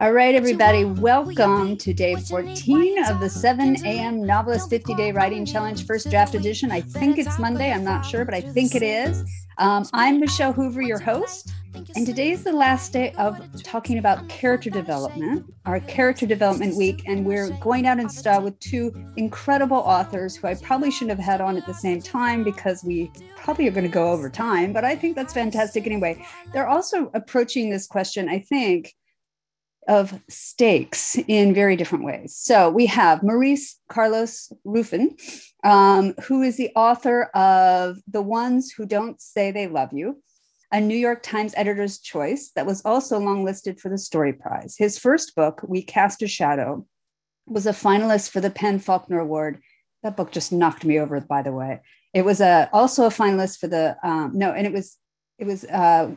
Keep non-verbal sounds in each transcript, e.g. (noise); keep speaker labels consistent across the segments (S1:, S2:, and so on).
S1: All right, everybody, welcome to day 14 of the 7 a.m. Novelist 50 Day Writing Challenge First Draft Edition. I think it's Monday, I'm not sure, but I think it is. Um, I'm Michelle Hoover, your host, and today is the last day of talking about character development, our character development week, and we're going out in style with two incredible authors who I probably shouldn't have had on at the same time because we probably are going to go over time, but I think that's fantastic anyway. They're also approaching this question, I think of stakes in very different ways. So we have Maurice Carlos Ruffin, um, who is the author of The Ones Who Don't Say They Love You, a New York Times editor's choice that was also longlisted for the Story Prize. His first book, We Cast a Shadow, was a finalist for the PEN/Faulkner Award. That book just knocked me over, by the way. It was a, also a finalist for the, um, no, and it was, it was uh,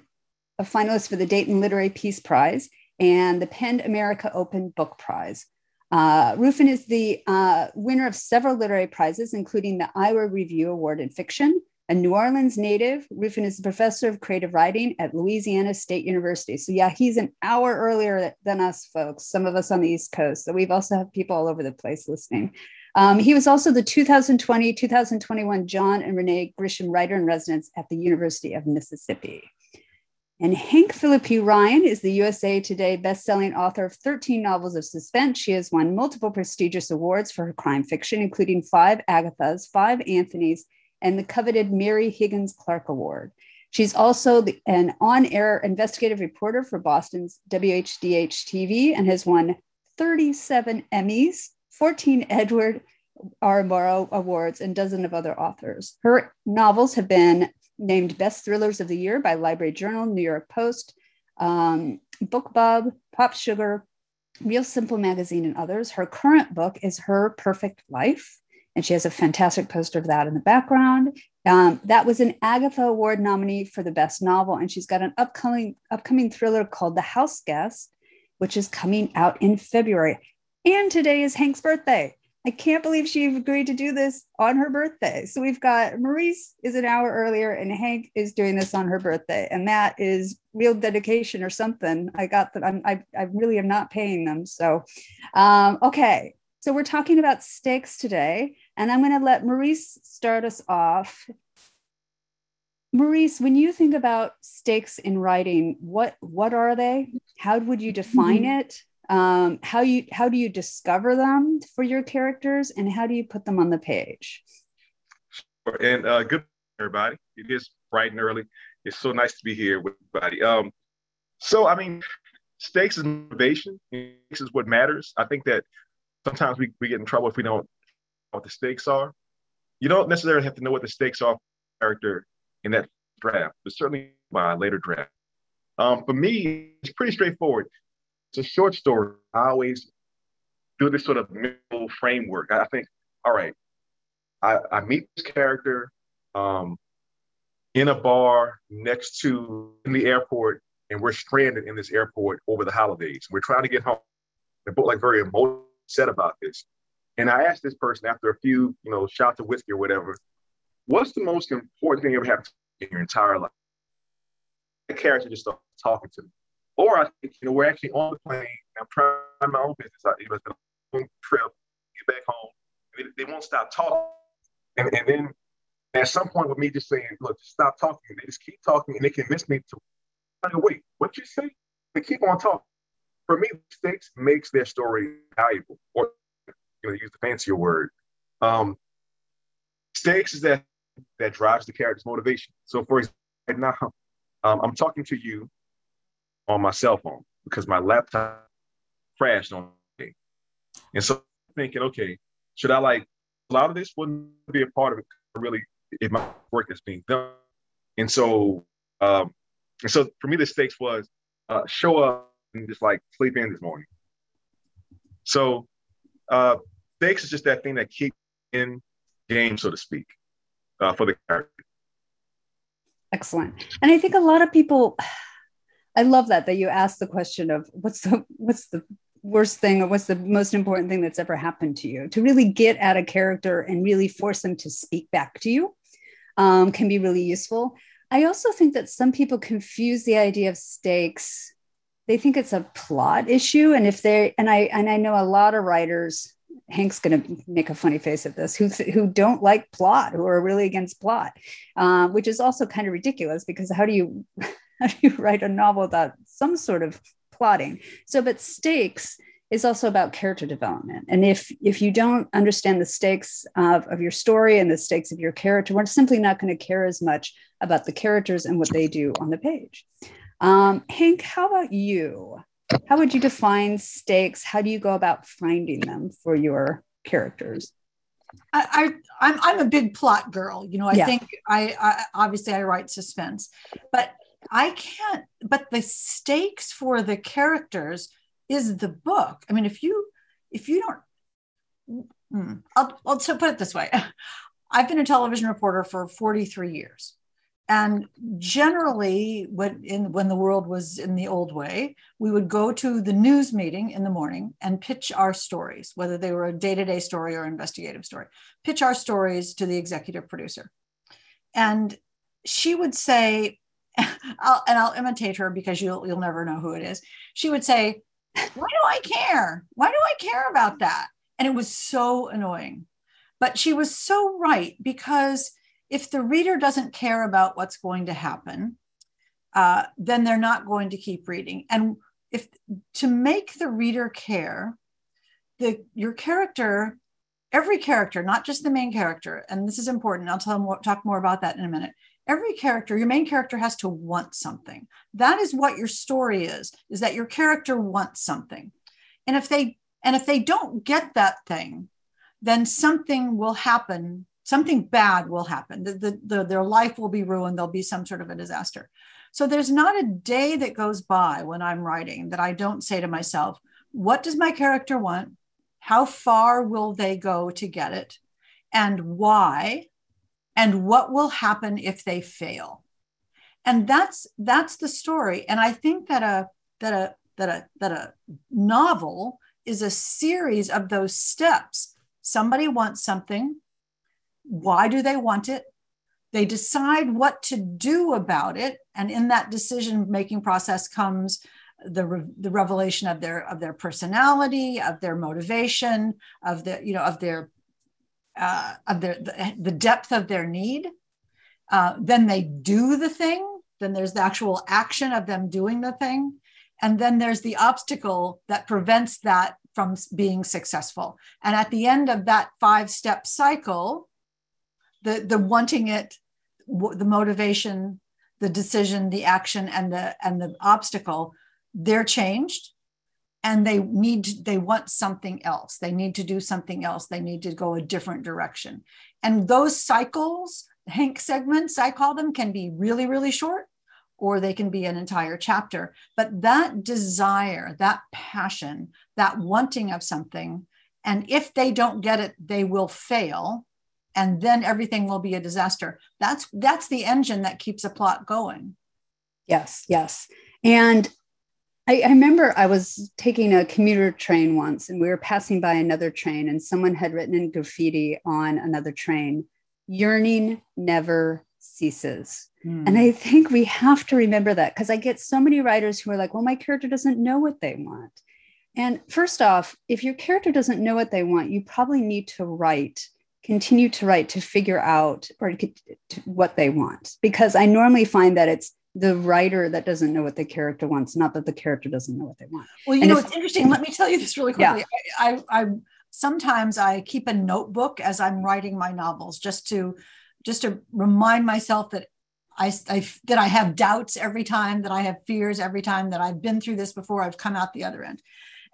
S1: a finalist for the Dayton Literary Peace Prize and the PEN America Open Book Prize. Uh, Ruffin is the uh, winner of several literary prizes, including the Iowa Review Award in Fiction. A New Orleans native, Ruffin is a professor of creative writing at Louisiana State University. So, yeah, he's an hour earlier than us folks, some of us on the East Coast. So, we've also have people all over the place listening. Um, he was also the 2020 2021 John and Renee Grisham Writer in Residence at the University of Mississippi. And Hank Phillippi Ryan is the USA Today bestselling author of 13 novels of suspense. She has won multiple prestigious awards for her crime fiction, including five Agathas, five Anthony's, and the coveted Mary Higgins Clark Award. She's also the, an on air investigative reporter for Boston's WHDH TV and has won 37 Emmys, 14 Edward R. Murrow Awards, and dozens of other authors. Her novels have been named Best Thrillers of the Year by Library Journal, New York Post, um, BookBub, Pop Sugar, Real Simple Magazine, and others. Her current book is Her Perfect Life, and she has a fantastic poster of that in the background. Um, that was an Agatha Award nominee for the best novel, and she's got an upcoming upcoming thriller called The House Guest, which is coming out in February. And today is Hank's birthday. I can't believe she agreed to do this on her birthday. So we've got Maurice is an hour earlier and Hank is doing this on her birthday. And that is real dedication or something. I got that. I'm, I, I really am not paying them. So, um, okay. So we're talking about stakes today. And I'm going to let Maurice start us off. Maurice, when you think about stakes in writing, what what are they? How would you define mm-hmm. it? Um, how you how do you discover them for your characters and how do you put them on the page?
S2: And uh, good everybody. It is bright and early. It's so nice to be here with everybody. Um, so i mean stakes is motivation. Stakes is what matters. I think that sometimes we, we get in trouble if we don't know what the stakes are. You don't necessarily have to know what the stakes are character in that draft but certainly by later draft. Um, for me it's pretty straightforward it's a short story. I always do this sort of mental framework. I think, all right, I, I meet this character um, in a bar next to in the airport, and we're stranded in this airport over the holidays. We're trying to get home. They're both like very emotional about this. And I asked this person after a few, you know, shots of whiskey or whatever, what's the most important thing ever happened in your entire life? The character just started talking to me. Or I think, you know, we're actually on the plane. I'm trying my own business I, You know, it's been a long trip, get back home. They, they won't stop talking. And, and then at some point with me just saying, look, just stop talking. They just keep talking and they convince me to wait, what you say? They keep on talking. For me, mistakes makes their story valuable, or you know, use the fancier word. Um, stakes is that that drives the character's motivation. So, for example, now, um, I'm talking to you on my cell phone because my laptop crashed on me. And so thinking, okay, should I like a lot of this wouldn't be a part of it really if my work is being done. And so um and so for me the stakes was uh show up and just like sleep in this morning. So uh stakes is just that thing that keeps in game, so to speak, uh, for the character.
S1: Excellent. And I think a lot of people I love that that you asked the question of what's the what's the worst thing or what's the most important thing that's ever happened to you to really get at a character and really force them to speak back to you um, can be really useful. I also think that some people confuse the idea of stakes they think it's a plot issue and if they and i and i know a lot of writers hank's going to make a funny face at this who who don't like plot who are really against plot uh, which is also kind of ridiculous because how do you (laughs) how do you write a novel without some sort of plotting so but stakes is also about character development and if if you don't understand the stakes of, of your story and the stakes of your character we're simply not going to care as much about the characters and what they do on the page um, Hank, how about you? How would you define stakes? How do you go about finding them for your characters?
S3: I, I am I'm, I'm a big plot girl. You know, I yeah. think I, I obviously I write suspense, but I can't. But the stakes for the characters is the book. I mean, if you if you don't, hmm, I'll I'll so put it this way. (laughs) I've been a television reporter for 43 years. And generally, when, in, when the world was in the old way, we would go to the news meeting in the morning and pitch our stories, whether they were a day to day story or investigative story, pitch our stories to the executive producer. And she would say, (laughs) I'll, and I'll imitate her because you'll, you'll never know who it is. She would say, Why do I care? Why do I care about that? And it was so annoying. But she was so right because if the reader doesn't care about what's going to happen, uh, then they're not going to keep reading. And if to make the reader care, the your character, every character, not just the main character, and this is important. I'll tell talk more about that in a minute. Every character, your main character has to want something. That is what your story is. Is that your character wants something, and if they and if they don't get that thing, then something will happen something bad will happen. The, the, the, their life will be ruined. There'll be some sort of a disaster. So there's not a day that goes by when I'm writing that I don't say to myself, what does my character want? How far will they go to get it? And why? And what will happen if they fail? And that's that's the story. And I think that a that a that a that a novel is a series of those steps. Somebody wants something, why do they want it? They decide what to do about it. And in that decision making process comes the, re- the revelation of their of their personality, of their motivation, of the you know of their uh, of their the, the depth of their need. Uh, then they do the thing. Then there's the actual action of them doing the thing, and then there's the obstacle that prevents that from being successful. And at the end of that five step cycle, the the wanting it the motivation the decision the action and the and the obstacle they're changed and they need they want something else. They need to do something else. They need to go a different direction. And those cycles hank segments i call them can be really really short or they can be an entire chapter. But that desire that passion that wanting of something and if they don't get it they will fail and then everything will be a disaster. That's that's the engine that keeps a plot going.
S1: Yes yes. And I, I, remember i was taking a commuter train once and we were passing by another train and someone had written in graffiti on another train yearning never ceases. Mm. and i think we have to remember that because i get so many writers who are like well my character doesn't know what they want. And first off if your character doesn't know what they want you probably need to write continue to write to figure out or to, to what they want. Because i normally find that it's the writer that doesn't know what the character wants not that the character doesn't know what they want
S3: well you and know if, it's interesting let me tell you this really quickly yeah. I, I, I sometimes i keep a notebook as i'm writing my novels just to just to remind myself that I, I, that I have doubts every time, that I have fears every time, that I've been through this before, I've come out the other end.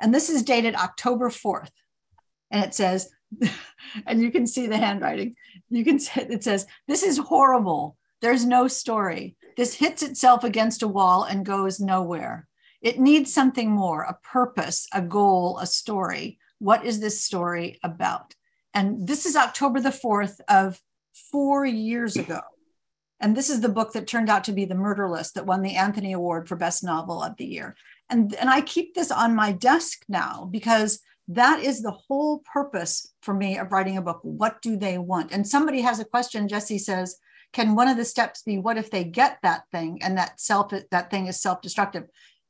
S3: And this is dated October 4th. And it says, (laughs) and you can see the handwriting. You can see it says, This is horrible. There's no story. This hits itself against a wall and goes nowhere. It needs something more a purpose, a goal, a story. What is this story about? And this is October the 4th of four years (clears throat) ago. And this is the book that turned out to be The Murder List that won the Anthony Award for Best Novel of the Year. And, and I keep this on my desk now because that is the whole purpose for me of writing a book. What do they want? And somebody has a question. Jesse says, can one of the steps be what if they get that thing and that self that thing is self-destructive?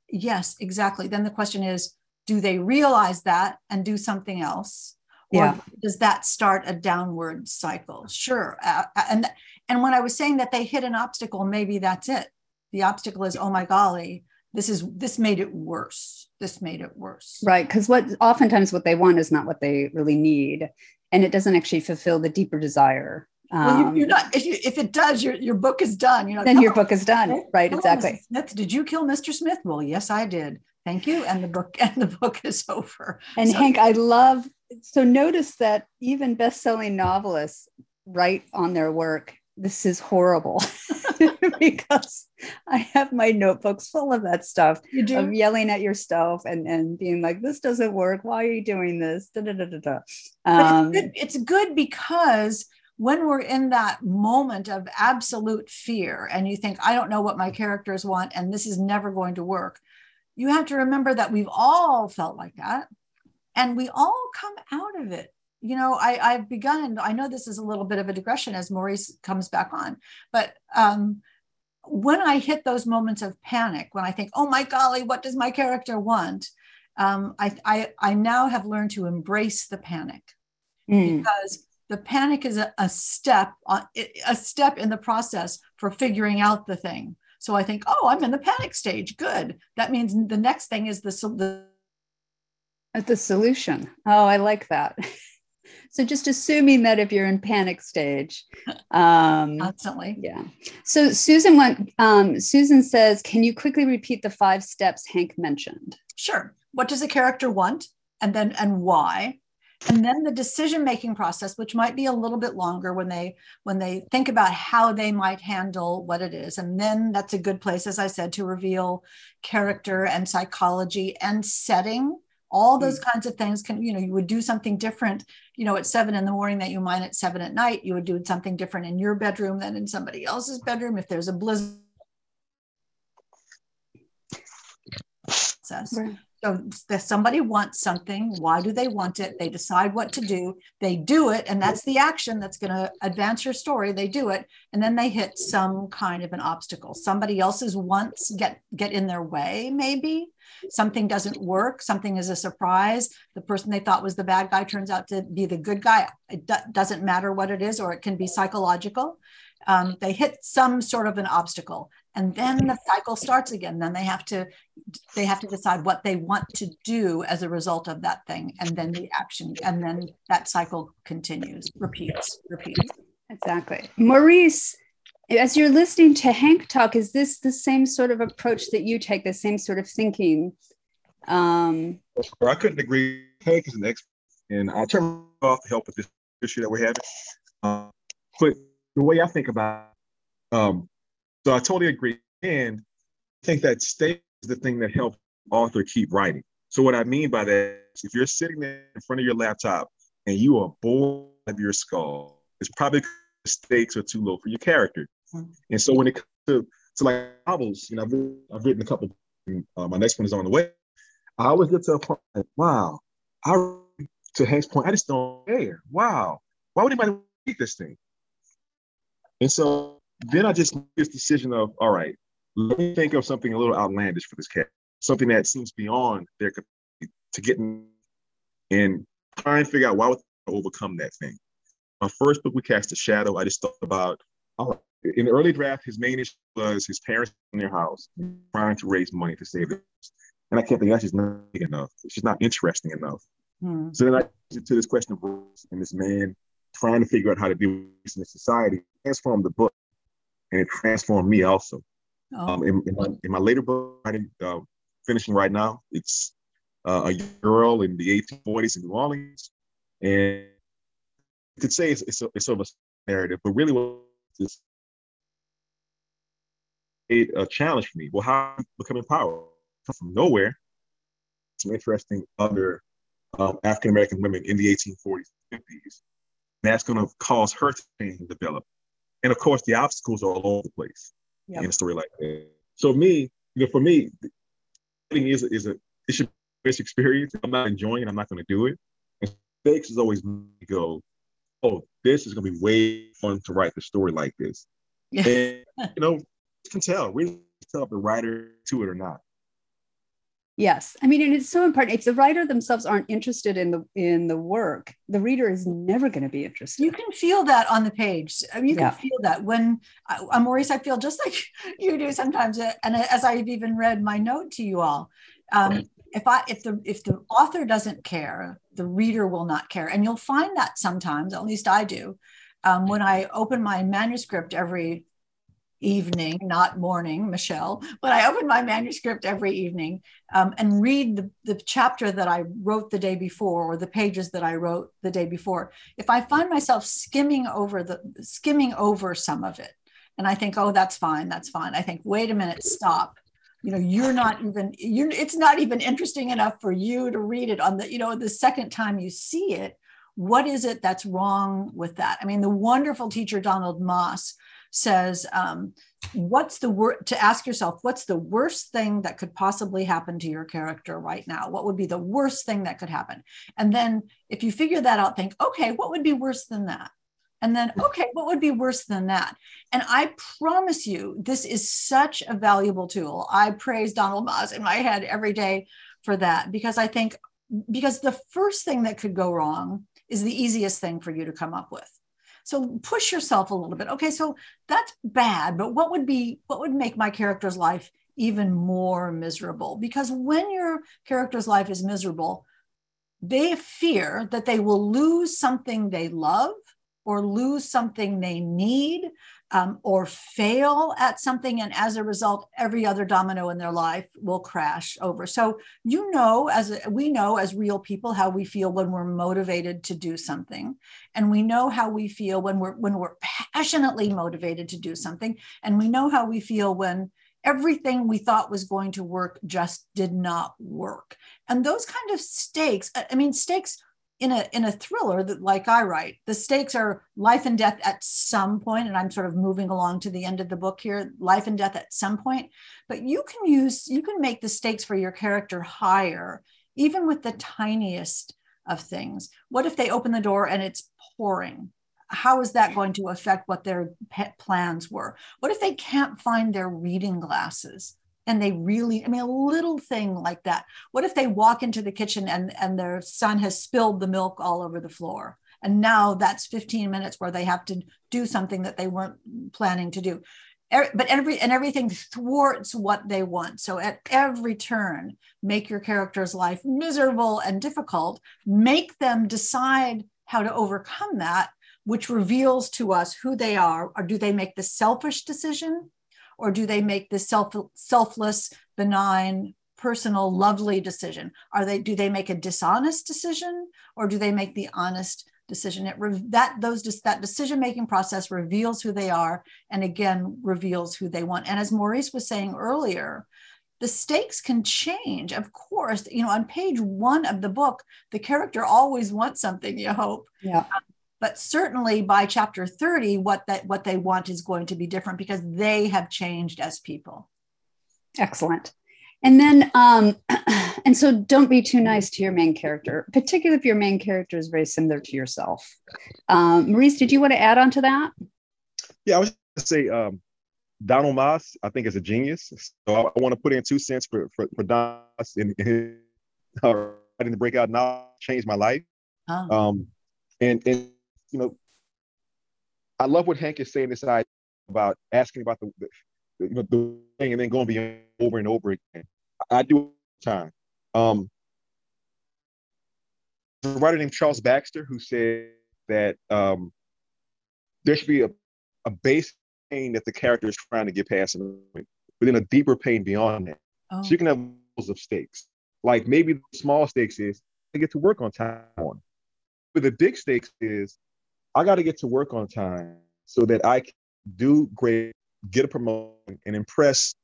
S3: yes exactly. Then the question is do they realize that and do something else? Or
S1: yeah.
S3: does that start a downward cycle? Sure. Uh, and and when i was saying that they hit an obstacle maybe that's it. The obstacle is oh my golly this is this made it worse. This made it worse.
S1: Right. Because what oftentimes what they want is not what they really need. And it doesn't actually fulfill the deeper desire
S3: well, you're um, not. If, you, if it does, your your book is done. You know,
S1: then your book is done. Right. Exactly.
S3: On, Smith, did you kill Mr. Smith? Well, yes, I did. Thank you. And the book (laughs) and the book is over.
S1: And so, Hank, I love. So notice that even best-selling novelists write on their work. This is horrible (laughs) because I have my notebooks full of that stuff of yelling at yourself and, and being like, this doesn't work. Why are you doing this? Da, da, da, da, da.
S3: Um, it's, good. it's good because when we're in that moment of absolute fear and you think, I don't know what my characters want and this is never going to work, you have to remember that we've all felt like that and we all come out of it. You know, I, I've begun, I know this is a little bit of a digression as Maurice comes back on, but um, when I hit those moments of panic, when I think, oh my golly, what does my character want? Um, I, I, I now have learned to embrace the panic mm. because the panic is a, a step a step in the process for figuring out the thing. So i think oh i'm in the panic stage. Good. That means the next thing is the, the
S1: at the solution. Oh i like that. (laughs) So just assuming that if you're in panic stage
S3: um constantly.
S1: yeah. So susan went um, susan says can you quickly repeat the five steps hank mentioned?
S3: Sure. What does a character want? And then and why and then the decision making process which might be a little bit longer when they when they think about how they might handle what it is and then that's a good place as i said to reveal character and psychology and setting all those mm. kinds of things can you know you would do something different you know at seven in the morning that you might at seven at night you would do something different in your bedroom than in somebody else's bedroom if there's a blizzard right. So if somebody wants something, why do they want it? They decide what to do, they do it, and that's the action that's going to advance your story. They do it, and then they hit some kind of an obstacle. Somebody else's wants get get in their way, maybe. Something doesn't work, something is a surprise. The person they thought was the bad guy turns out to be the good guy. It do- doesn't matter what it is, or it can be psychological. Um, they hit some sort of an obstacle and then the cycle starts again then they have to they have to decide what they want to do as a result of that thing and then the action and then that cycle continues repeats repeats.
S1: Exactly. Maurice as you're listening to hank talk is this the same sort of approach that you take the same sort of thinking? Um
S2: i couldn't agree. Hank is an expert and i'll turn off to help with this issue that we're having. Uh, but the way i think about it, um, so I totally agree. And I think that state is the thing that helps author keep writing. So what I mean by that is if you're sitting there in front of your laptop and you are bored of your skull, it's probably the stakes are too low for your character. Mm-hmm. And so when it comes to, to like novels, you know, I've written, I've written a couple, and, uh, my next one is on the way. I always get to a point like, wow, I to Hank's point, I just don't care. Wow, why would anybody read this thing? And so then I just made this decision of, all right, let me think of something a little outlandish for this cat, something that seems beyond their to get in and try and figure out why would they overcome that thing. My first book, We Cast a Shadow, I just thought about, right, in the early draft, his main issue was his parents in their house trying to raise money to save it. And I kept thinking, that's just not big enough. It's just not interesting enough. Hmm. So then I to this question of and this man trying to figure out how to deal with this in society, transformed the book and it transformed me also. Oh. Um, in, in, my, in, my, later book, uh, finishing right now, it's uh, a girl in the 1840s in New Orleans, and you could say it's, it's, a, it's sort of a narrative, but really what is a, a challenge for me. Well, how becoming power come from nowhere. Some interesting other um, African American women in the 1840s, 50s. That's going to cause her to change and develop. And of course, the obstacles are all over the place yep. in a story like that. So me, you know, for me, writing is is a it should be a experience. I'm not enjoying it. I'm not going to do it. And stakes is always go, oh, this is going to be way fun to write the story like this. and you know, you can tell, really tell if the writer to it or not.
S1: Yes, I mean, and it's so important. If the writer themselves aren't interested in the in the work, the reader is never going to be interested.
S3: You can feel that on the page. I mean, you yeah. can feel that when uh, I'm Maurice. I feel just (laughs) like you do sometimes, uh, and as I've even read my note to you all. Um, if I if the if the author doesn't care, the reader will not care, and you'll find that sometimes. At least I do. Um, when I open my manuscript every evening, not morning, Michelle, but I open my manuscript every evening um, and read the, the chapter that I wrote the day before or the pages that I wrote the day before. If I find myself skimming over the skimming over some of it, and I think, oh, that's fine, that's fine. I think, wait a minute, stop. You know, you're not even you're it's not even interesting enough for you to read it on the, you know, the second time you see it. What is it that's wrong with that? I mean, the wonderful teacher Donald Maass says, um, what's the word to ask yourself, what's the worst thing that could possibly happen to your character right now? What would be the worst thing that could happen? And then if you figure that out, think, okay, what would be worse than that? And then, okay, what would be worse than that? And I promise you, this is such a valuable tool. I praise Donald Maass in my head every day for that because I think, because the first thing that could go wrong is the easiest thing for you to come up with. So push yourself a little bit. Okay, so that's bad, but what would be what would make my character's life even more miserable? Because when your character's life is miserable, they fear that they will lose something they love or lose something they need um, or fail at something. And as a result, every other domino in their life will crash over. So, you know, as a, we know as real people how we feel when we're motivated to do something. And we know how we feel when we're when we're passionately motivated to do something. And we know how we feel when everything we thought was going to work just did not work. And those kind of stakes, I mean, stakes in a in a thriller that like I write, the stakes are life and death at some point, and I'm sort of moving along to the end of the book here, life and death at some point. But you can use you can make the stakes for your character higher, even with the tiniest of things. What if they open the door and it's pouring? How is that going to affect what their pet plans were? What if they can't find their reading glasses? And they really i mean a little thing like that. What if they walk into the kitchen and and their son has spilled the milk all over the floor? And now that's 15 minutes where they have to do something that they weren't planning to do. Er, but every and everything thwarts what they want. So at every turn make your character's life miserable and difficult. Make them decide how to overcome that which reveals to us who they are. Or do they make the selfish decision or do they make the self selfless benign personal lovely decision? Are they do they make a dishonest decision or do they make the honest decision? It that those that decision making process reveals who they are and again reveals who they want. And as maurice was saying earlier the stakes can change of course. You know on page one of the book the character always wants something you hope.
S1: Yeah um,
S3: but certainly by chapter 30 what that what they want is going to be different because they have changed as people.
S1: Excellent. And then um (clears throat) and so don't be too nice to your main character particularly if your main character is very similar to yourself. Um maurice did you want to add on to that?
S2: Yeah i was going to say um Donald Maass i think is a genius. So i, I want to put in two cents for for, for donald in, in uh, Writing the Breakout Novel changed my life. Oh. um and and you know, I love what Hank is saying this idea about asking about the, the you know the thing and then going beyond over and over again. I do it time. Um, a writer named Charles Baxter who said that um, there should be a, a base pain that the character is trying to get past, but then a deeper pain beyond that. Oh. So you can have levels of stakes. Like maybe the small stakes is to get to work on time. But the big stakes is I got to get to work on time so that I can do great, get a promotion, and impress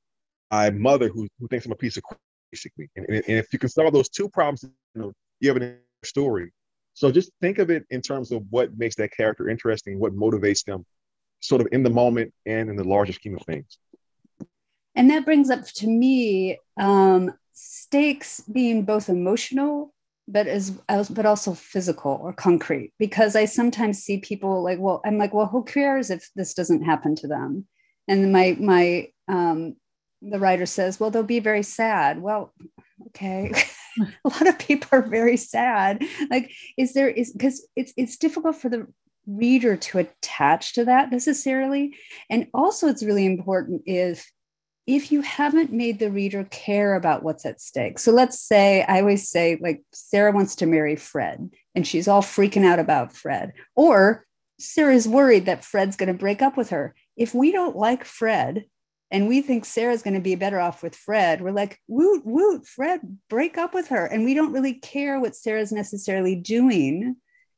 S2: my mother who, who thinks I'm a piece of crap, basically. And, and, and, if you can solve those two problems, you know, you have a story. So just think of it in terms of what makes that character interesting, what motivates them, sort of in the moment and in the larger scheme of things.
S1: And that brings up to me um, stakes being both emotional but as, but also physical or concrete because i sometimes see people like well i'm like well who cares if this doesn't happen to them? And my my um the writer says well they'll be very sad. Well okay. (laughs) A lot of people are very sad. Like is there is because it's it's difficult for the reader to attach to that necessarily. And also it's really important if if you haven't made the reader care about what's at stake so let's say i always say like sarah wants to marry fred and she's all freaking out about fred or sarah's worried that fred's going to break up with her if we don't like fred and we think Sarah's going to be better off with Fred, we're like, woot, woot, Fred, break up with her. And we don't really care what Sarah's necessarily doing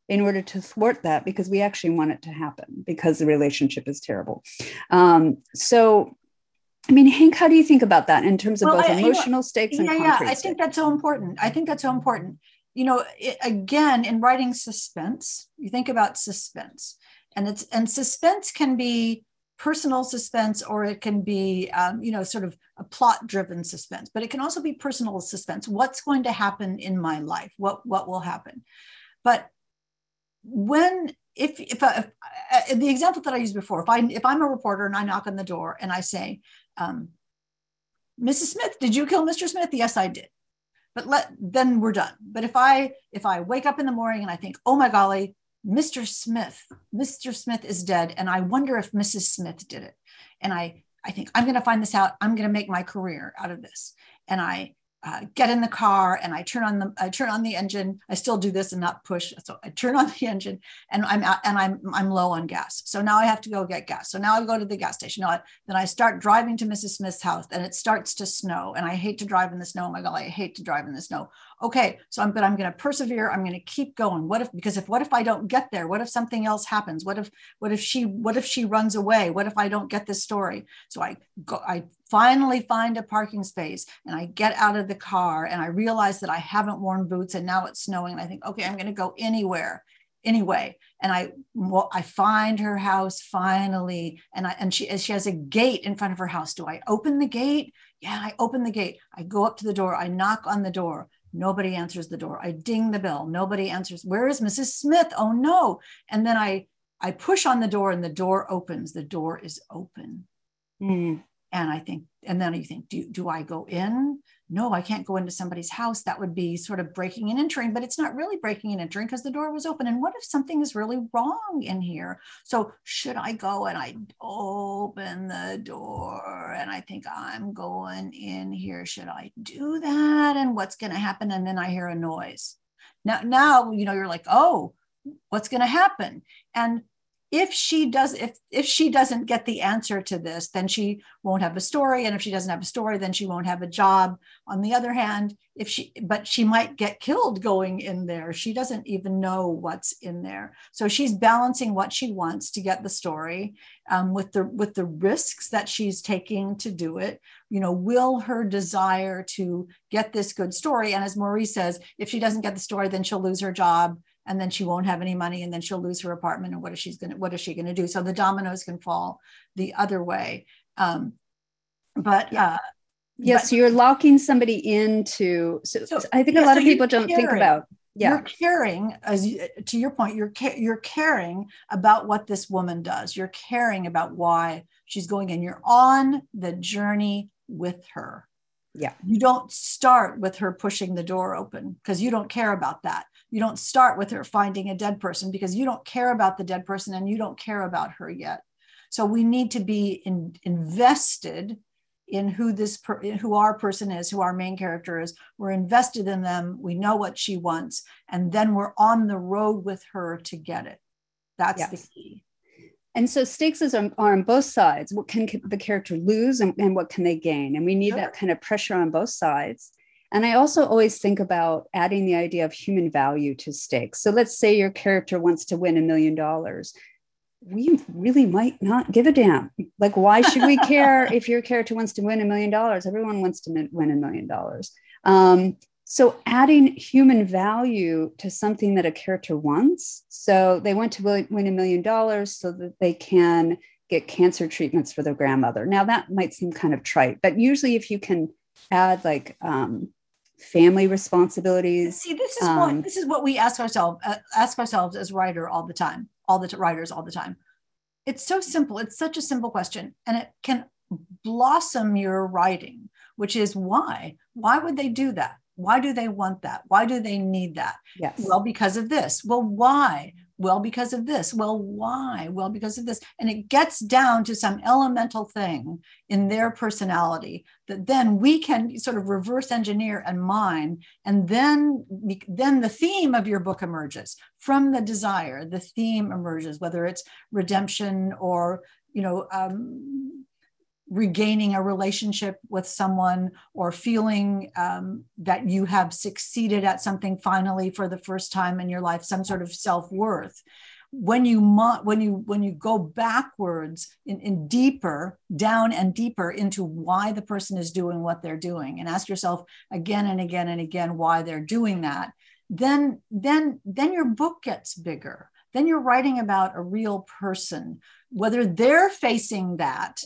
S1: in order to thwart that because we actually want it to happen because the relationship is terrible. Um, so, I mean, Hank, how do you think about that in terms of well, both I, emotional you know, stakes and yeah, yeah,
S3: I think that's so important. I think that's so important. You know, it, again, in writing suspense, you think about suspense, and it's and suspense can be personal suspense or it can be um, you know sort of a plot driven suspense but it can also be personal suspense what's going to happen in my life what what will happen but when if if, I, if uh, the example that i used before if i if i'm a reporter and i knock on the door and i say um, mrs smith did you kill mr smith yes i did but let then we're done but if i if i wake up in the morning and i think oh my golly Mr. Smith, Mr. Smith is dead. And I wonder if Mrs. Smith did it. And I, I think I'm going to find this out. I'm going to make my career out of this. And I uh, get in the car and I turn on the I turn on the engine. I still do this and not push. So I turn on the engine and I'm out and I'm I'm low on gas. So now I have to go get gas. So now I go to the gas station. Now then I start driving to Mrs. Smith's house and it starts to snow and I hate to drive in the snow. Oh my God, I hate to drive in the snow. Okay, so I'm but I'm going to persevere. I'm going to keep going. What if because if what if I don't get there? What if something else happens? What if what if she what if she runs away? What if I don't get this story? So I go I finally find a parking space and I get out of the car and I realize that I haven't worn boots and now it's snowing. And I think, okay, I'm going to go anywhere anyway. And I, well, I find her house finally, and I, and she, she has a gate in front of her house. Do I open the gate? Yeah, I open the gate. I go up to the door. I knock on the door. Nobody answers the door. I ding the bell. Nobody answers. Where is Mrs. Smith? Oh no. And then I, I push on the door and the door opens. The door is open. Mm and i think and then you think do, do i go in? No i can't go into somebody's house. That would be sort of breaking and entering but it's not really breaking and entering because the door was open. And what if something is really wrong in here? So should i go and i open the door and i think i'm going in here. Should i do that? And what's going to happen? And then i hear a noise. Now now you know you're like oh what's going to happen? And if she does if if she doesn't get the answer to this then she won't have a story. And if she doesn't have a story then she won't have a job. On the other hand if she but she might get killed going in there. She doesn't even know what's in there. So she's balancing what she wants to get the story um, with the with the risks that she's taking to do it. You know will her desire to get this good story and as maurice says if she doesn't get the story then she'll lose her job and then she won't have any money and then she'll lose her apartment and what is she's to what is she going to do? So the dominoes can fall the other way um, but uh,
S1: yes but, so you're locking somebody into so, so i think yeah, a lot so of people don't caring, think about yeah.
S3: You're caring as you, to your point you're you're caring about what this woman does. You're caring about why she's going in. You're on the journey with her.
S1: Yeah.
S3: You don't start with her pushing the door open because you don't care about that you don't start with her finding a dead person because you don't care about the dead person and you don't care about her yet. So we need to be in, invested in who this per, who our person is who our main character is. We're invested in them. We know what she wants. And then we're on the road with her to get it. That's yes. the key.
S1: And so stakes are, are on both sides. What can the character lose and, and what can they gain? And we need sure. that kind of pressure on both sides and I also always think about adding the idea of human value to stakes. So let's say your character wants to win a million dollars. We really might not give a damn. Like, why should we care (laughs) if your character wants to win a million dollars? Everyone wants to win a million dollars. Um, so, adding human value to something that a character wants. So, they want to win a million dollars so that they can get cancer treatments for their grandmother. Now, that might seem kind of trite, but usually, if you can add like um, family responsibilities.
S3: See, this is um, what this is what we ask ourselves uh, ask ourselves as writer all the time, all the t- writers all the time. It's so simple. It's such a simple question, and it can blossom your writing. Which is why? Why would they do that? Why do they want that? Why do they need that?
S1: Yes.
S3: Well, because of this. Well, why? Well, because of this. Well, why? Well, because of this. And it gets down to some elemental thing in their personality that then we can sort of reverse engineer and mine. And then, then the theme of your book emerges from the desire. The theme emerges, whether it's redemption or, you know, um, regaining a relationship with someone or feeling um, that you have succeeded at something finally for the first time in your life some sort of self-worth. When you when you when you go backwards in, in deeper down and deeper into why the person is doing what they're doing and ask yourself again and again and again why they're doing that then then then your book gets bigger. Then you're writing about a real person. Whether they're facing that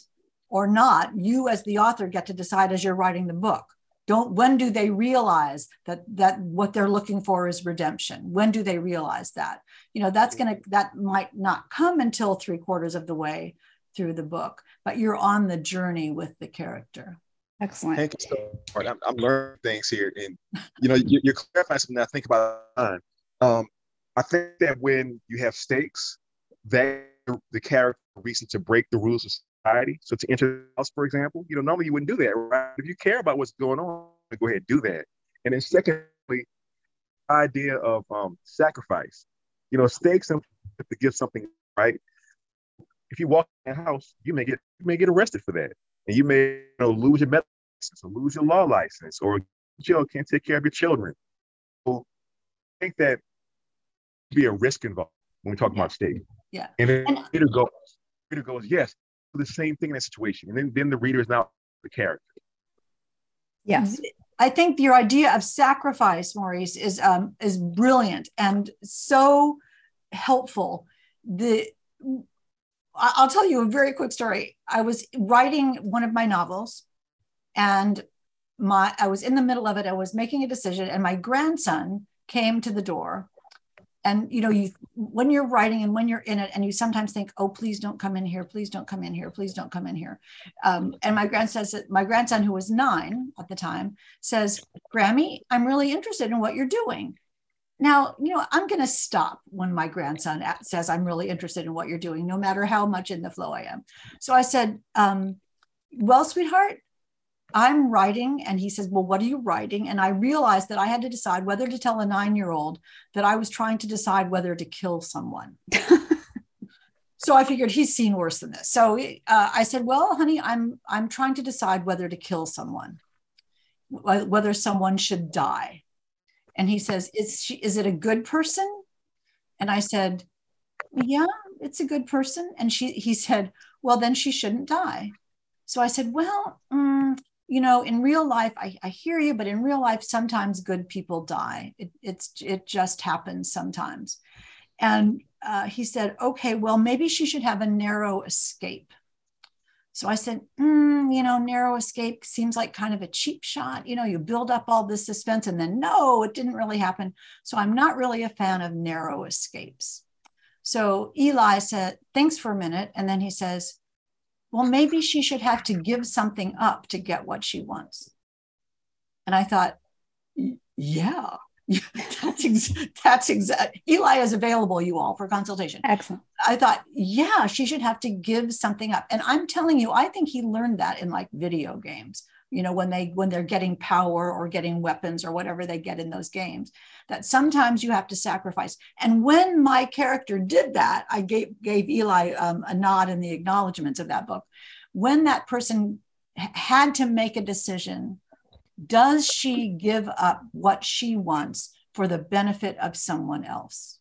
S3: or not, you as the author get to decide as you're writing the book. Don't when do they realize that that what they're looking for is redemption? When do they realize that? You know, that's gonna that might not come until three quarters of the way through the book, but you're on the journey with the character.
S1: Excellent.
S2: Thank you so much. I'm, I'm learning things here, and you know, you, are clarifying something I think about. Um, I think that when you have stakes, that the character reason to break the rules of society. So to enter the house, for example, you know, normally you wouldn't do that, right? If you care about what's going on, go ahead and do that. And then secondly, idea of um, sacrifice. You know, stakes and to give something right. If you walk in a house, you may get you may get arrested for that, and you may you know, lose your medical license or lose your law license, or jail can't take care of your children. So I think that be a risk involved when we talk about stakes.
S3: Yeah.
S2: And then and, goes, reader goes, yes, the same thing in that situation. And then, then the reader is now the character.
S1: Yes.
S3: I think your idea of sacrifice, Maurice, is um, is brilliant and so helpful. The I'll tell you a very quick story. I was writing one of my novels, and my I was in the middle of it. I was making a decision, and my grandson came to the door and you know you when you're writing and when you're in it and you sometimes think oh please don't come in here please don't come in here please don't come in here. Um, and my grandson says that my grandson who was nine at the time says grammy i'm really interested in what you're doing. Now you know i'm going to stop when my grandson says i'm really interested in what you're doing no matter how much in the flow i am. So i said um, well sweetheart I'm writing. And he says, Well, what are you writing? And I realized that I had to decide whether to tell a nine year old that I was trying to decide whether to kill someone. (laughs) so I figured he's seen worse than this. So uh, I said, Well, honey, I'm, I'm trying to decide whether to kill someone, whether someone should die. And he says, Is, she, is it a good person? And I said, Yeah, it's a good person. And she, he said, Well, then she shouldn't die. So I said, Well, mm, you know, in real life, I, I hear you, but in real life, sometimes good people die. It, it's it just happens sometimes. And uh, he said, okay, well, maybe she should have a narrow escape. So I said, mm, you know, narrow escape seems like kind of a cheap shot. You know, you build up all this suspense and then no, it didn't really happen. So I'm not really a fan of narrow escapes. So Eli said, thanks for a minute. And then he says, well, maybe she should have to give something up to get what she wants. And I thought, yeah, (laughs) that's ex- that's exact. Eli is available, you all, for consultation.
S1: Excellent.
S3: I thought, yeah, she should have to give something up. And I'm telling you, I think he learned that in like video games you know when they when they're getting power or getting weapons or whatever they get in those games that sometimes you have to sacrifice. And when my character did that i gave gave eli um, a nod in the acknowledgments of that book. When that person had to make a decision does she give up what she wants for the benefit of someone else?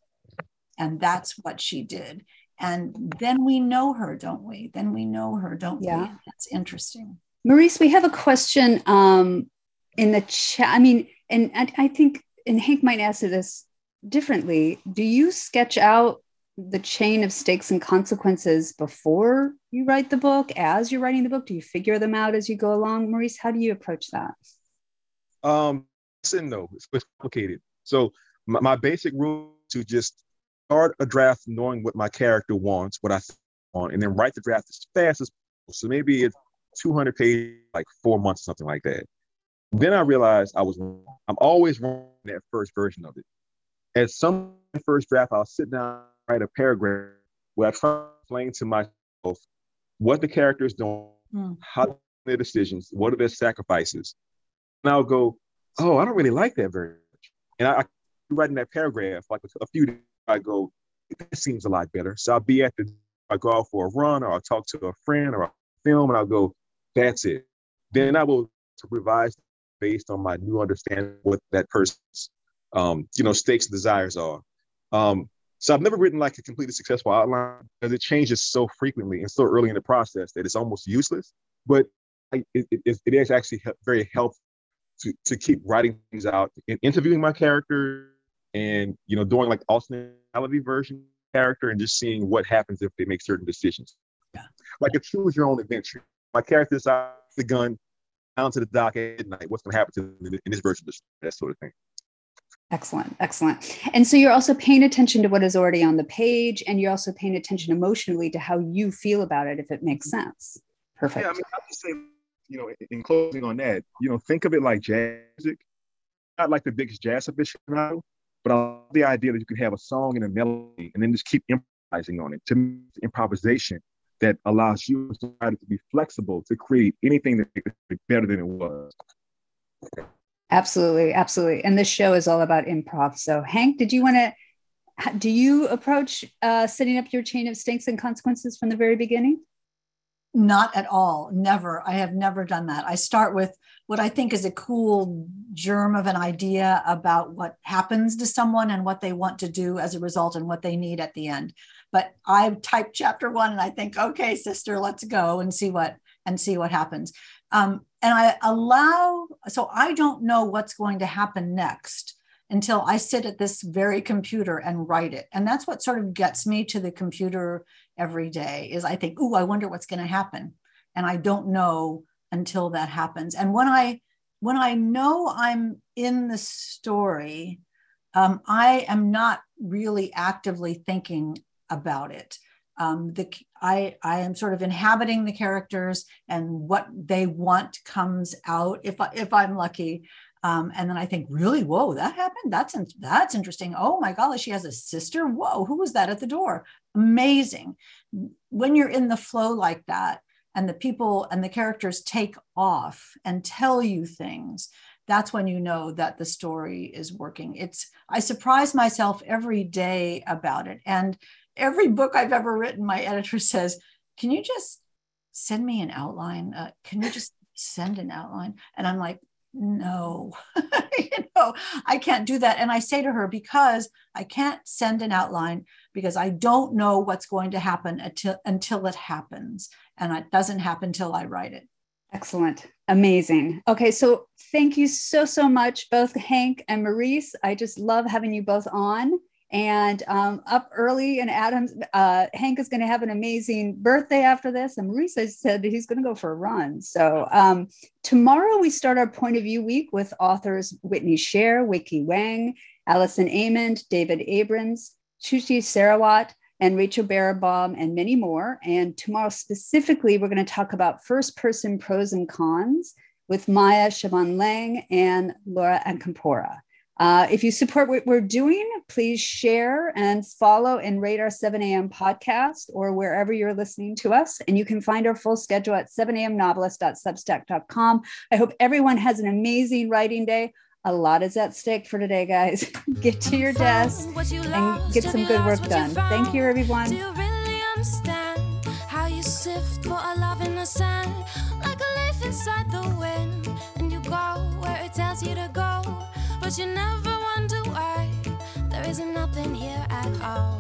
S3: And that's what she did. And then we know her don't we? Then we know her don't yeah. we that's interesting
S1: Maurice, we have a question um, in the chat. I mean, and I, I think, and Hank might answer this differently. Do you sketch out the chain of stakes and consequences before you write the book, as you're writing the book? Do you figure them out as you go along? Maurice, how do you approach that?
S2: Um, listen, no, it's complicated. So my, my basic rule is to just start a draft knowing what my character wants, what I want, and then write the draft as fast as possible. So maybe it's 200 pages, like four months, something like that. Then I realized I was wrong. I'm always wrong in that first version of it. At some first draft, I'll sit down, write a paragraph where I try to explain to myself what the character is doing, mm. how their decisions, what are their sacrifices. And I'll go, oh, I don't really like that very much. And I, I writing that paragraph, like a, a few days, I go, that seems a lot better. So I'll be at the, I go out for a run or I'll talk to a friend or a film and I'll go, that's it. Then I will revise based on my new understanding what that person's, um, you know, stakes and desires are. Um, so I've never written like a completely successful outline because it changes so frequently and so early in the process that it's almost useless. But it, it, it is actually very helpful to, to keep writing things out and interviewing my character and you know doing like alternate version character and just seeing what happens if they make certain decisions. Yeah. Like a choose your own adventure. My character decides the gun down to the dock at night. What's going to happen to them in this version of that sort of thing.
S1: Excellent, excellent. And so you're also paying attention to what is already on the page, and you're also paying attention emotionally to how you feel about it, if it makes mm-hmm. sense. Perfect.
S2: Yeah, I mean, I would say, you know, in closing on that, you know, think of it like jazz music. Not like the biggest jazz aficionado, but I love the idea that you can have a song and a melody, and then just keep improvising on it. To me, improvisation that allows you to be flexible to create anything that is better than it was.
S1: Absolutely, absolutely. And this show is all about improv. So, Hank, did you want to? Do you approach uh, setting up your chain of stinks and consequences from the very beginning?
S3: Not at all. Never. I have never done that. I start with what I think is a cool germ of an idea about what happens to someone and what they want to do as a result and what they need at the end. But I type chapter one and I think, okay, sister, let's go and see what and see what happens. Um, and I allow, so I don't know what's going to happen next until I sit at this very computer and write it. And that's what sort of gets me to the computer every day is I think, oh, I wonder what's going to happen. And I don't know until that happens. And when I when I know I'm in the story, um, I am not really actively thinking about it um, the I I am sort of inhabiting the characters and what they want comes out if I, if I'm lucky. Um, and then I think, really, whoa, that happened. That's that's interesting. Oh my golly, she has a sister. Whoa, who was that at the door? Amazing. When you're in the flow like that, and the people and the characters take off and tell you things, that's when you know that the story is working. It's I surprise myself every day about it, and every book I've ever written, my editor says, Can you just send me an outline? Uh, can you just send an outline? And I'm like, no, (laughs) you know, I can't do that. And I say to her, because I can't send an outline because I don't know what's going to happen until, until it happens. And it doesn't happen until I write it.
S1: Excellent. Amazing. Okay. So thank you so, so much, both Hank and Maurice. I just love having you both on and um, up early and adams uh, hank is going to have an amazing birthday after this and Maurice said that he's going to go for a run so um, tomorrow we start our point of view week with authors Whitney Scharer Weike Wang Allison Amend david abrams chuchi sarawat and Rachel Barenbaum, and many more. And tomorrow, specifically, we're going to talk about first person pros and cons with Maya Shanbhag Lang and Lauren Acampora. Uh, if you support what we're doing, please share and follow and rate our 7 a.m. podcast or wherever you're listening to us. And you can find our full schedule at 7amnovelist.substack.com. I hope everyone has an amazing writing day. A lot is at stake for today, guys. (laughs) get to your desk and get some good work done. Thank you, everyone. inside the wind and you go where it tells you to go but you never wonder why there isn't nothing here at all.